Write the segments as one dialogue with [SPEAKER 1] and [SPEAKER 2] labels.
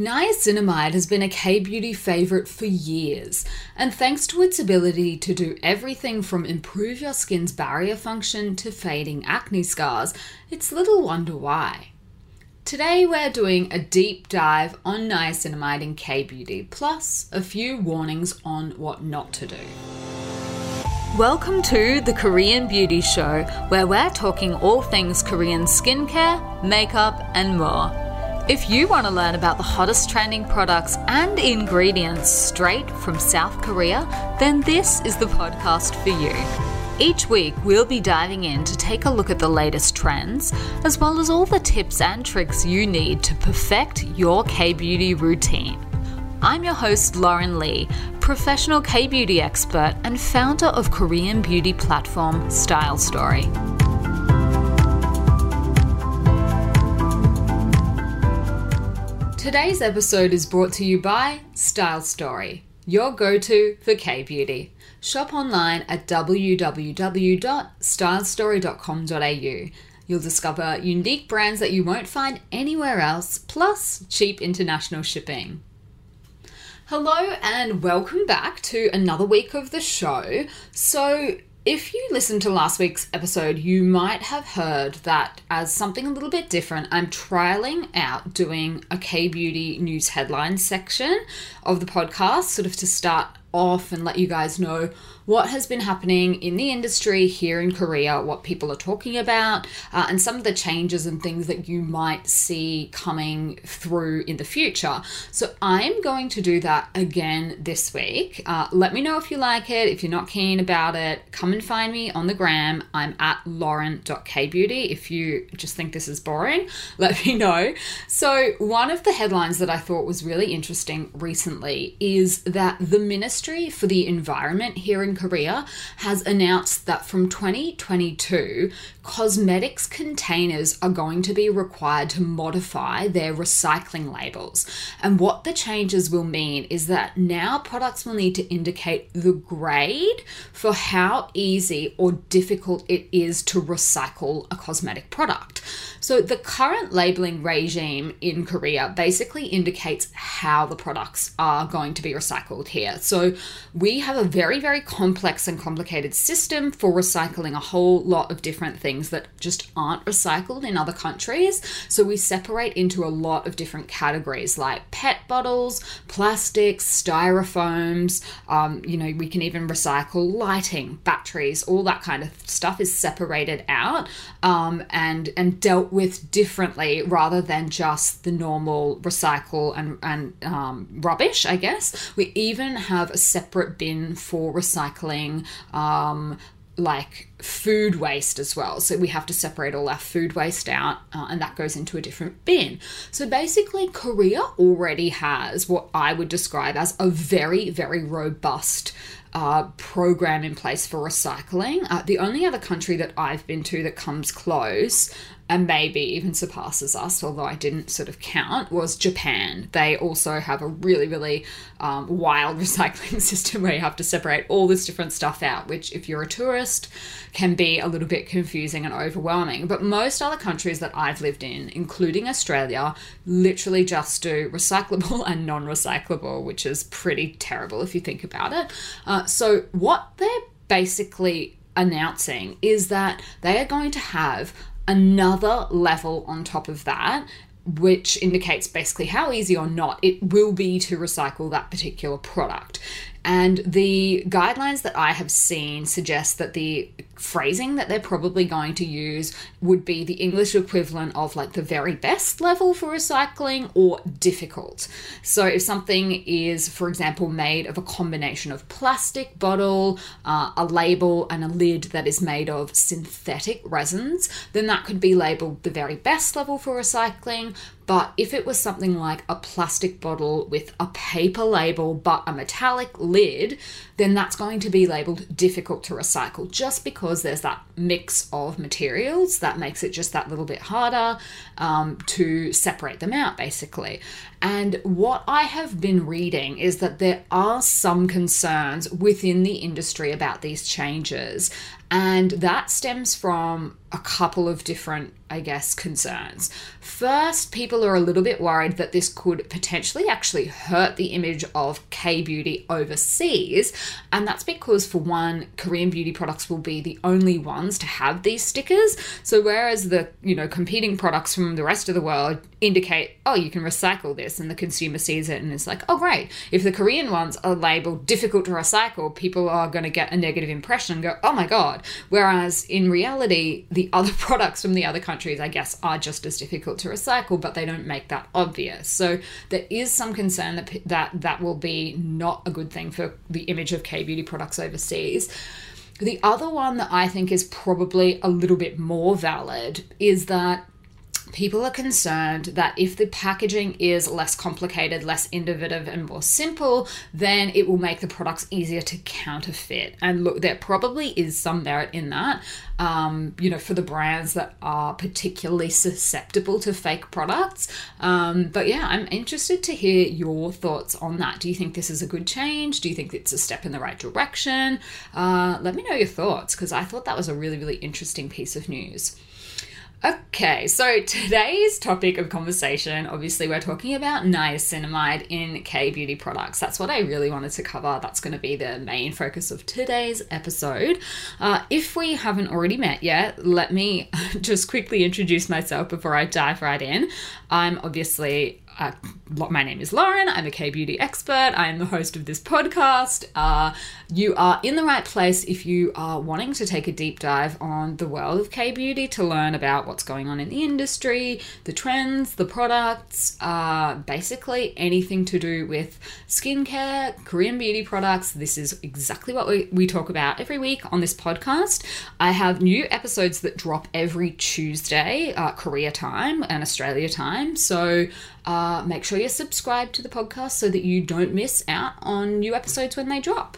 [SPEAKER 1] Niacinamide has been a K beauty favourite for years, and thanks to its ability to do everything from improve your skin's barrier function to fading acne scars, it's little wonder why. Today we're doing a deep dive on niacinamide in K beauty, plus a few warnings on what not to do. Welcome to the Korean Beauty Show, where we're talking all things Korean skincare, makeup, and more. If you want to learn about the hottest trending products and ingredients straight from South Korea, then this is the podcast for you. Each week, we'll be diving in to take a look at the latest trends, as well as all the tips and tricks you need to perfect your K beauty routine. I'm your host, Lauren Lee, professional K beauty expert and founder of Korean beauty platform Style Story. Today's episode is brought to you by Style Story, your go to for K beauty. Shop online at www.stylestory.com.au. You'll discover unique brands that you won't find anywhere else, plus cheap international shipping. Hello, and welcome back to another week of the show. So, if you listened to last week's episode, you might have heard that as something a little bit different, I'm trialing out doing a K Beauty news headlines section of the podcast, sort of to start off and let you guys know what has been happening in the industry here in Korea, what people are talking about, uh, and some of the changes and things that you might see coming through in the future. So I'm going to do that again this week. Uh, let me know if you like it. If you're not keen about it, come and find me on the gram. I'm at lauren.kbeauty. If you just think this is boring, let me know. So, one of the headlines that I thought was really interesting recently is that the Ministry for the Environment here in Korea has announced that from 2022, cosmetics containers are going to be required to modify their recycling labels. And what the changes will mean is that now products will need to indicate the grade for how easy or difficult it is to recycle a cosmetic product. So, the current labeling regime in Korea basically indicates how the products are going to be recycled here. So, we have a very, very complex and complicated system for recycling a whole lot of different things that just aren't recycled in other countries. So, we separate into a lot of different categories like PET bottles, plastics, styrofoams. Um, you know, we can even recycle lighting, batteries, all that kind of stuff is separated out um, and and dealt with differently rather than just the normal recycle and, and um, rubbish, I guess. We even have a separate bin for recycling. Like food waste as well. So we have to separate all our food waste out, uh, and that goes into a different bin. So basically, Korea already has what I would describe as a very, very robust uh, program in place for recycling. Uh, the only other country that I've been to that comes close and maybe even surpasses us, although I didn't sort of count, was Japan. They also have a really, really um, wild recycling system where you have to separate all this different stuff out, which, if you're a tourist, can be a little bit confusing and overwhelming. But most other countries that I've lived in, including Australia, literally just do recyclable and non recyclable, which is pretty terrible if you think about it. Uh, so, what they're basically announcing is that they are going to have another level on top of that which indicates basically how easy or not it will be to recycle that particular product. And the guidelines that I have seen suggest that the phrasing that they're probably going to use would be the English equivalent of like the very best level for recycling or difficult. So, if something is, for example, made of a combination of plastic bottle, uh, a label, and a lid that is made of synthetic resins, then that could be labeled the very best level for recycling. But if it was something like a plastic bottle with a paper label but a metallic lid, then that's going to be labeled difficult to recycle just because there's that mix of materials that makes it just that little bit harder um, to separate them out, basically. And what I have been reading is that there are some concerns within the industry about these changes. And that stems from a couple of different I guess, concerns. First, people are a little bit worried that this could potentially actually hurt the image of K beauty overseas. And that's because, for one, Korean beauty products will be the only ones to have these stickers. So, whereas the, you know, competing products from the rest of the world indicate, oh, you can recycle this, and the consumer sees it and is like, oh, great. If the Korean ones are labeled difficult to recycle, people are going to get a negative impression and go, oh my God. Whereas in reality, the other products from the other countries, I guess, are just as difficult to recycle, but they don't make that obvious. So there is some concern that that, that will be not a good thing for the image of K beauty products overseas. The other one that I think is probably a little bit more valid is that people are concerned that if the packaging is less complicated, less innovative, and more simple, then it will make the products easier to counterfeit. And look, there probably is some merit in that. Um, you know, for the brands that are particularly susceptible to fake products. Um, but yeah, I'm interested to hear your thoughts on that. Do you think this is a good change? Do you think it's a step in the right direction? Uh, let me know your thoughts because I thought that was a really, really interesting piece of news. Okay, so today's topic of conversation, obviously, we're talking about niacinamide in K beauty products. That's what I really wanted to cover. That's going to be the main focus of today's episode. Uh, if we haven't already met yet, let me just quickly introduce myself before I dive right in. I'm obviously uh, my name is Lauren. I'm a K beauty expert. I am the host of this podcast. Uh, you are in the right place if you are wanting to take a deep dive on the world of K beauty to learn about what's going on in the industry, the trends, the products, uh, basically anything to do with skincare, Korean beauty products. This is exactly what we, we talk about every week on this podcast. I have new episodes that drop every Tuesday, uh, Korea time and Australia time. So uh, make sure you're subscribed to the podcast so that you don't miss out on new episodes when they drop.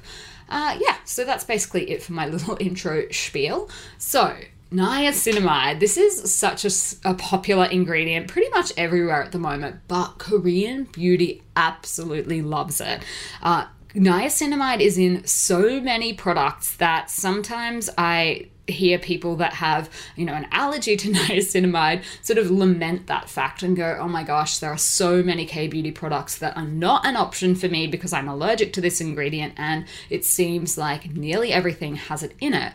[SPEAKER 1] Uh, yeah, so that's basically it for my little intro spiel. So, niacinamide. This is such a, a, popular ingredient pretty much everywhere at the moment, but Korean beauty absolutely loves it. Uh, niacinamide is in so many products that sometimes I hear people that have, you know, an allergy to niacinamide sort of lament that fact and go, oh my gosh, there are so many K beauty products that are not an option for me because I'm allergic to this ingredient and it seems like nearly everything has it in it.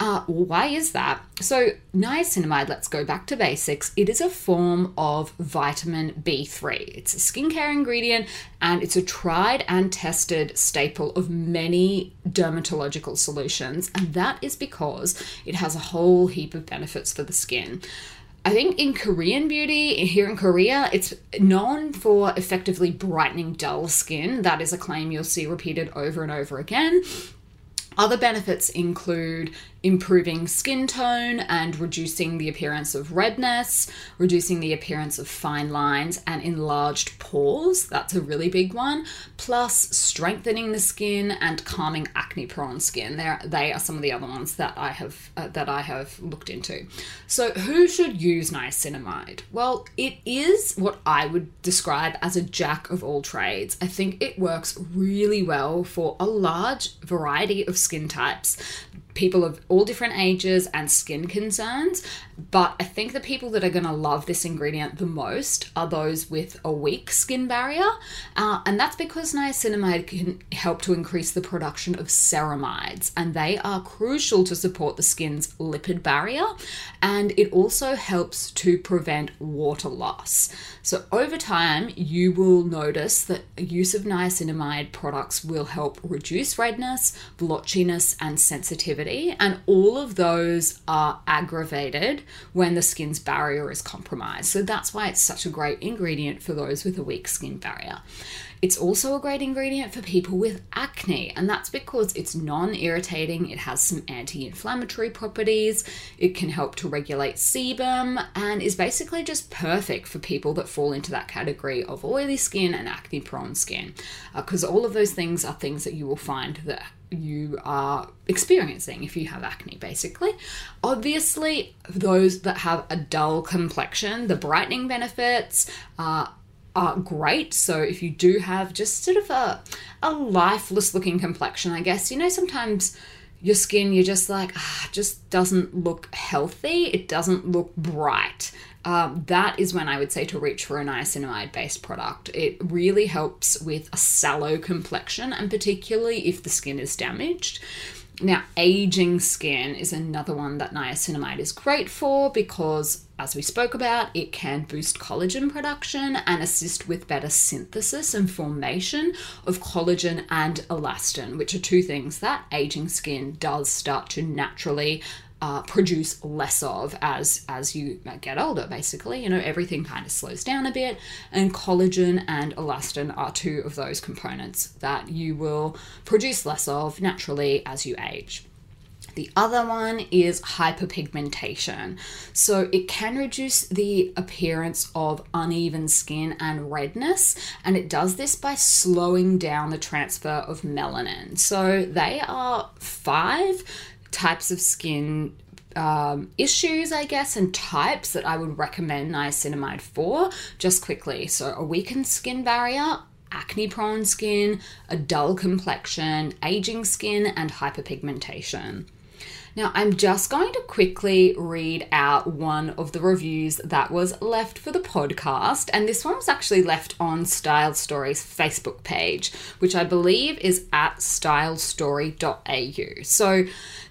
[SPEAKER 1] Uh, why is that? So, niacinamide, let's go back to basics. It is a form of vitamin B3. It's a skincare ingredient and it's a tried and tested staple of many dermatological solutions. And that is because it has a whole heap of benefits for the skin. I think in Korean beauty, here in Korea, it's known for effectively brightening dull skin. That is a claim you'll see repeated over and over again. Other benefits include improving skin tone and reducing the appearance of redness, reducing the appearance of fine lines and enlarged pores. That's a really big one. Plus, strengthening the skin and calming acne-prone skin. They're, they are some of the other ones that I have uh, that I have looked into. So, who should use niacinamide? Well, it is what I would describe as a jack of all trades. I think it works really well for a large variety of skin types people of all different ages and skin concerns. But I think the people that are going to love this ingredient the most are those with a weak skin barrier. Uh, and that's because niacinamide can help to increase the production of ceramides, and they are crucial to support the skin's lipid barrier. And it also helps to prevent water loss. So, over time, you will notice that use of niacinamide products will help reduce redness, blotchiness, and sensitivity. And all of those are aggravated when the skin's barrier is compromised. So, that's why it's such a great ingredient for those with a weak skin barrier. It's also a great ingredient for people with acne, and that's because it's non irritating, it has some anti inflammatory properties, it can help to regulate sebum, and is basically just perfect for people that fall into that category of oily skin and acne prone skin. Because uh, all of those things are things that you will find that you are experiencing if you have acne, basically. Obviously, those that have a dull complexion, the brightening benefits are are great. So if you do have just sort of a, a lifeless looking complexion, I guess, you know, sometimes your skin, you're just like, ah, just doesn't look healthy. It doesn't look bright. Um, that is when I would say to reach for a niacinamide based product. It really helps with a sallow complexion, and particularly if the skin is damaged. Now, aging skin is another one that niacinamide is great for because, as we spoke about, it can boost collagen production and assist with better synthesis and formation of collagen and elastin, which are two things that aging skin does start to naturally uh, produce less of as as you get older basically you know everything kind of slows down a bit and collagen and elastin are two of those components that you will produce less of naturally as you age the other one is hyperpigmentation. So it can reduce the appearance of uneven skin and redness, and it does this by slowing down the transfer of melanin. So they are five types of skin um, issues, I guess, and types that I would recommend niacinamide for, just quickly. So, a weakened skin barrier, acne prone skin, a dull complexion, aging skin, and hyperpigmentation. Now, I'm just going to quickly read out one of the reviews that was left for the podcast, and this one was actually left on Style Story's Facebook page, which I believe is at stylestory.au. So,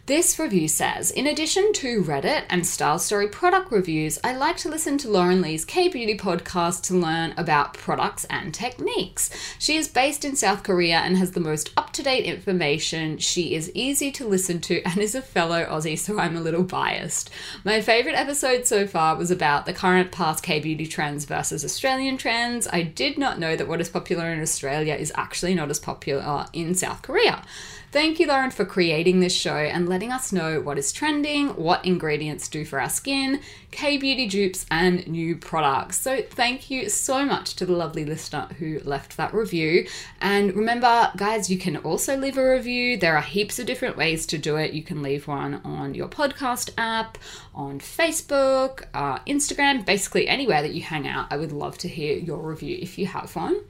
[SPEAKER 1] this review says In addition to Reddit and Style Story product reviews, I like to listen to Lauren Lee's K Beauty podcast to learn about products and techniques. She is based in South Korea and has the most up to date information. She is easy to listen to and is a fellow Aussie, so I'm a little biased. My favourite episode so far was about the current past K beauty trends versus Australian trends. I did not know that what is popular in Australia is actually not as popular in South Korea. Thank you, Lauren, for creating this show and letting us know what is trending, what ingredients do for our skin, K beauty dupes, and new products. So, thank you so much to the lovely listener who left that review. And remember, guys, you can also leave a review. There are heaps of different ways to do it. You can leave one on your podcast app, on Facebook, uh, Instagram, basically anywhere that you hang out. I would love to hear your review if you have one.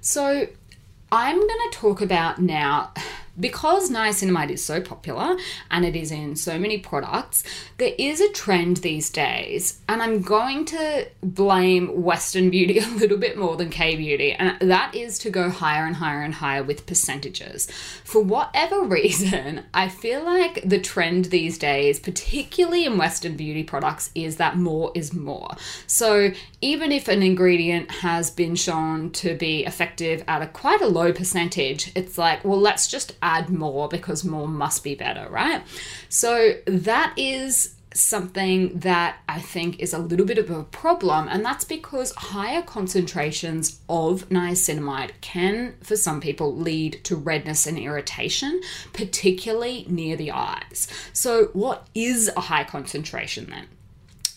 [SPEAKER 1] So, I'm going to talk about now because niacinamide is so popular and it is in so many products, there is a trend these days, and I'm going to blame Western beauty a little bit more than K beauty, and that is to go higher and higher and higher with percentages. For whatever reason, I feel like the trend these days, particularly in Western beauty products, is that more is more. So even if an ingredient has been shown to be effective at a quite a low percentage, it's like, well, let's just add more because more must be better, right? So that is something that I think is a little bit of a problem, and that's because higher concentrations of niacinamide can, for some people, lead to redness and irritation, particularly near the eyes. So, what is a high concentration then?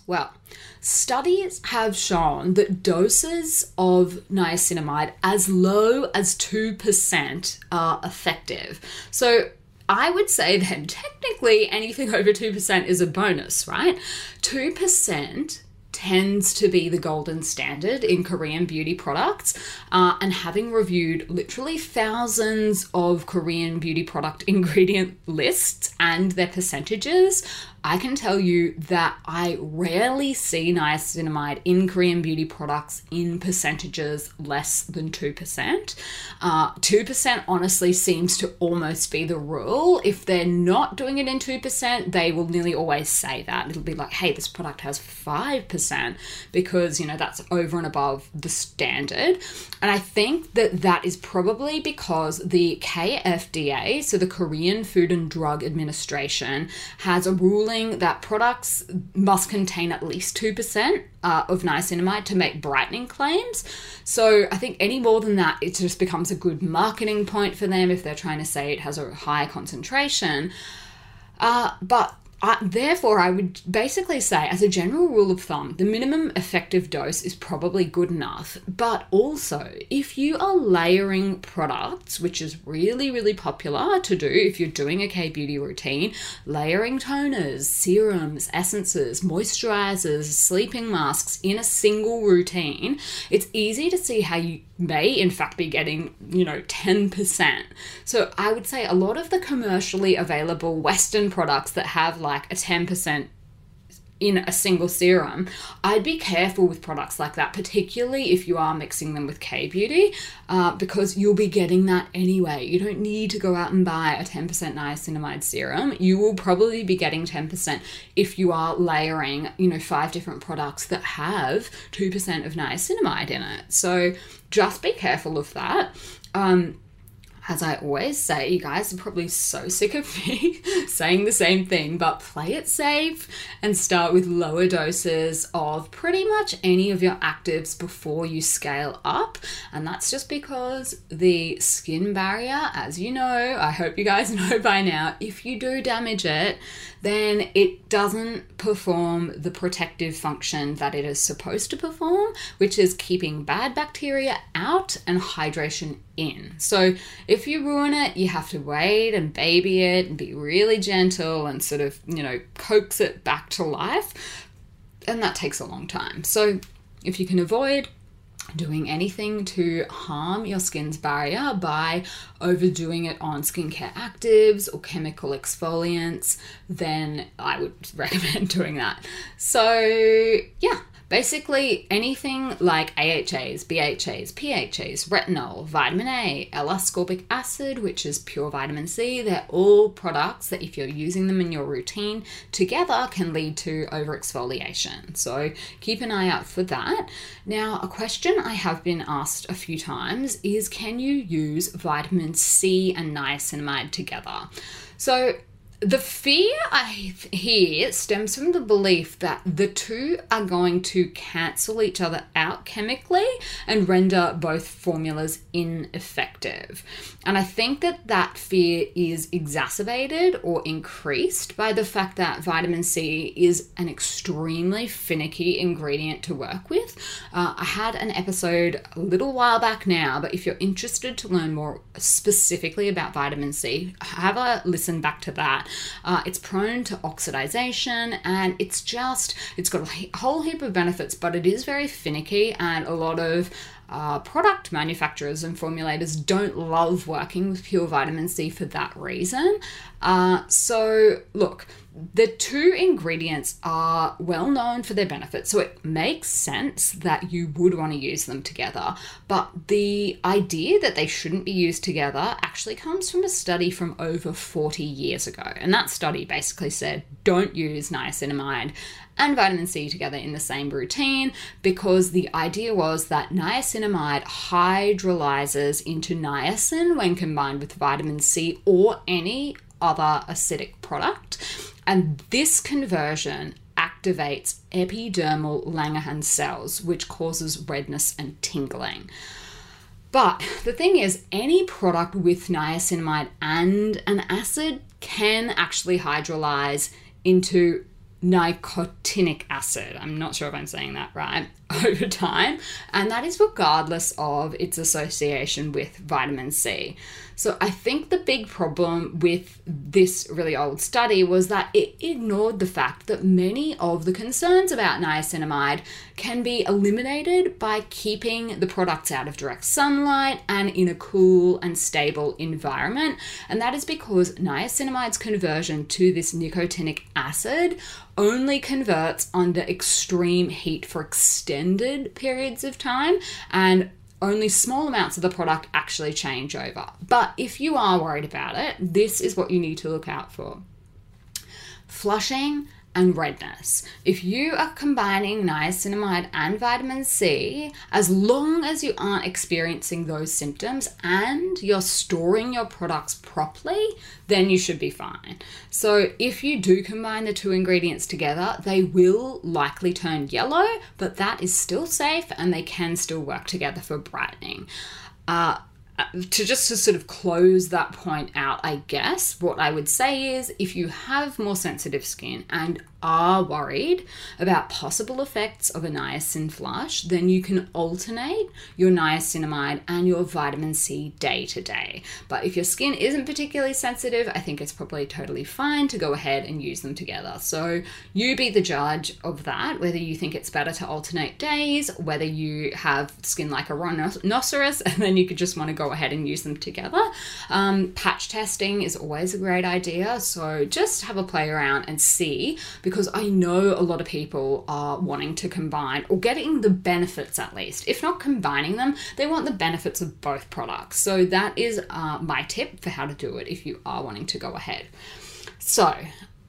[SPEAKER 1] Well, studies have shown that doses of niacinamide as low as 2% are effective. So, I would say then technically anything over 2% is a bonus, right? 2% tends to be the golden standard in Korean beauty products. Uh, and having reviewed literally thousands of Korean beauty product ingredient lists and their percentages, I can tell you that I rarely see niacinamide in Korean beauty products in percentages less than 2%. Uh, 2% honestly seems to almost be the rule. If they're not doing it in 2%, they will nearly always say that. It'll be like, hey, this product has 5% because, you know, that's over and above the standard. And I think that that is probably because the KFDA, so the Korean Food and Drug Administration, has a ruling ruling that products must contain at least 2% uh, of niacinamide to make brightening claims. So I think any more than that, it just becomes a good marketing point for them if they're trying to say it has a high concentration. Uh, but I, therefore, I would basically say, as a general rule of thumb, the minimum effective dose is probably good enough. But also, if you are layering products, which is really, really popular to do if you're doing a K beauty routine, layering toners, serums, essences, moisturizers, sleeping masks in a single routine, it's easy to see how you may in fact be getting, you know, 10%. So I would say a lot of the commercially available Western products that have like a 10% in a single serum, I'd be careful with products like that, particularly if you are mixing them with K Beauty, uh, because you'll be getting that anyway. You don't need to go out and buy a 10% niacinamide serum. You will probably be getting 10% if you are layering, you know, five different products that have 2% of niacinamide in it. So just be careful of that. Um, as I always say, you guys are probably so sick of me saying the same thing, but play it safe and start with lower doses of pretty much any of your actives before you scale up. And that's just because the skin barrier, as you know, I hope you guys know by now, if you do damage it, then it doesn't perform the protective function that it is supposed to perform, which is keeping bad bacteria out and hydration in. So if you ruin it, you have to wait and baby it and be really gentle and sort of, you know, coax it back to life. And that takes a long time. So if you can avoid doing anything to harm your skin's barrier by overdoing it on skincare actives or chemical exfoliants, then I would recommend doing that. So, yeah, Basically, anything like AHAs, BHAs, PHAs, retinol, vitamin A, L-ascorbic acid, which is pure vitamin C, they're all products that, if you're using them in your routine together, can lead to overexfoliation. So keep an eye out for that. Now, a question I have been asked a few times is can you use vitamin C and niacinamide together? So, the fear I hear stems from the belief that the two are going to cancel each other out chemically and render both formulas ineffective. And I think that that fear is exacerbated or increased by the fact that vitamin C is an extremely finicky ingredient to work with. Uh, I had an episode a little while back now, but if you're interested to learn more specifically about vitamin C, have a listen back to that uh, it's prone to oxidization and it's just, it's got a whole heap of benefits, but it is very finicky and a lot of uh, product manufacturers and formulators don't love working with pure vitamin C for that reason. Uh, so, look, the two ingredients are well known for their benefits, so it makes sense that you would want to use them together. But the idea that they shouldn't be used together actually comes from a study from over 40 years ago. And that study basically said don't use niacinamide and vitamin C together in the same routine because the idea was that niacinamide hydrolyzes into niacin when combined with vitamin C or any other acidic product. And this conversion activates epidermal Langerhans cells, which causes redness and tingling. But the thing is, any product with niacinamide and an acid can actually hydrolyze into nicotinic acid. I'm not sure if I'm saying that right over time, and that is regardless of its association with vitamin C. So I think the big problem with this really old study was that it ignored the fact that many of the concerns about niacinamide can be eliminated by keeping the products out of direct sunlight and in a cool and stable environment. And that is because niacinamide's conversion to this nicotinic acid only converts under extreme heat for extended periods of time and only small amounts of the product actually change over. But if you are worried about it, this is what you need to look out for. Flushing and redness. If you are combining niacinamide and vitamin C, as long as you aren't experiencing those symptoms and you're storing your products properly, then you should be fine. So, if you do combine the two ingredients together, they will likely turn yellow, but that is still safe and they can still work together for brightening. Uh, to just to sort of close that point out, I guess what I would say is if you have more sensitive skin and are worried about possible effects of a niacin flush, then you can alternate your niacinamide and your vitamin C day to day. But if your skin isn't particularly sensitive, I think it's probably totally fine to go ahead and use them together. So you be the judge of that, whether you think it's better to alternate days, whether you have skin like a rhinoceros, and then you could just want to go ahead and use them together. Um, patch testing is always a great idea. So just have a play around and see because I know a lot of people are wanting to combine or getting the benefits at least. If not combining them, they want the benefits of both products. So that is uh, my tip for how to do it if you are wanting to go ahead. So,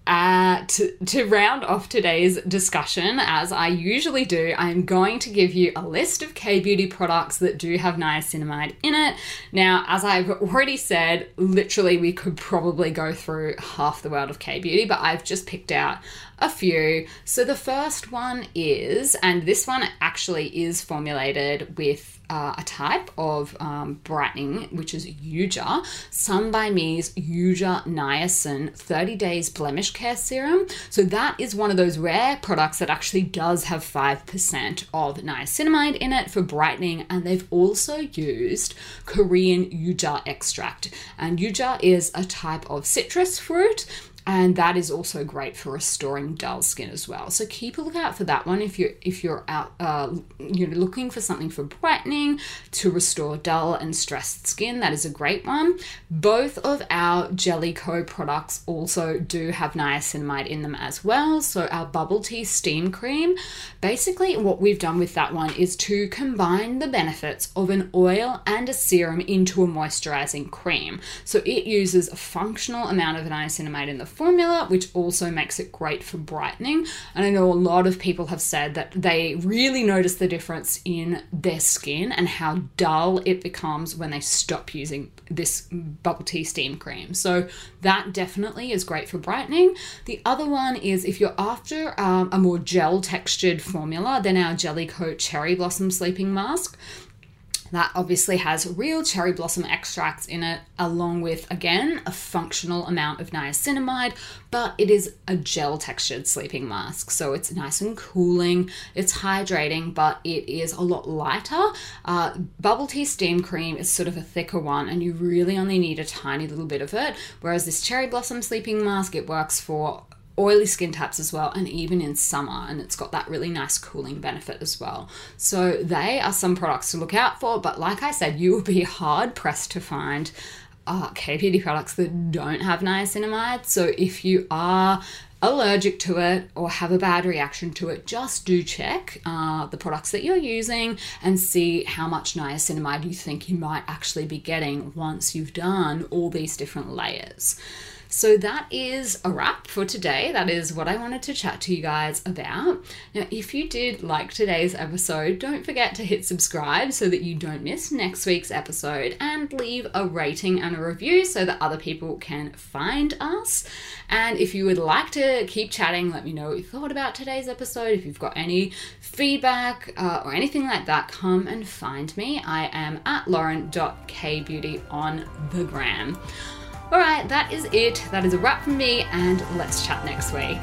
[SPEAKER 1] uh, to, to round off today's discussion, as I usually do, I'm going to give you a list of K Beauty products that do have niacinamide in it. Now, as I've already said, literally we could probably go through half the world of K Beauty, but I've just picked out a few. So the first one is, and this one actually is formulated with uh, a type of um, brightening, which is Yuja, Some By Mi's Yuja Niacin 30 Days Blemish Care Serum. So that is one of those rare products that actually does have 5% of niacinamide in it for brightening, and they've also used Korean Yuja extract. And Yuja is a type of citrus fruit and that is also great for restoring dull skin as well. So keep a lookout for that one if you're if you're out uh, you know looking for something for brightening to restore dull and stressed skin. That is a great one. Both of our Jellico products also do have niacinamide in them as well. So our bubble tea steam cream, basically what we've done with that one is to combine the benefits of an oil and a serum into a moisturizing cream. So it uses a functional amount of niacinamide in the formula, which also makes it great for brightening. And I know a lot of people have said that they really notice the difference in their skin and how dull it becomes when they stop using this bubble tea steam cream. So that definitely is great for brightening. The other one is if you're after um, a more gel textured formula, then our Jellico Cherry Blossom Sleeping Mask. That obviously has real cherry blossom extracts in it, along with, again, a functional amount of niacinamide, but it is a gel textured sleeping mask. So it's nice and cooling, it's hydrating, but it is a lot lighter. Uh, bubble tea steam cream is sort of a thicker one, and you really only need a tiny little bit of it. Whereas this cherry blossom sleeping mask, it works for oily skin types as well, and even in summer, and it's got that really nice cooling benefit as well. So, they are some products to look out for, but like I said, you will be hard pressed to find uh, products that don't have niacinamide. So, if you are allergic to it or have a bad reaction to it, just do check uh, the products that you're using and see how much niacinamide you think you might actually be getting once you've done all these different layers. So that is a wrap for today. That is what I wanted to chat to you guys about. Now, if you did like today's episode, don't forget to hit subscribe so that you don't miss next week's episode and leave a rating and a review so that other people can find us. And if you would like to keep chatting, let me know what you thought about today's episode. If you've got any feedback uh, or anything like that, come and find me. I am at lauren.kbeauty on the gram. Alright, that is it. That is a wrap from me, and let's chat next week.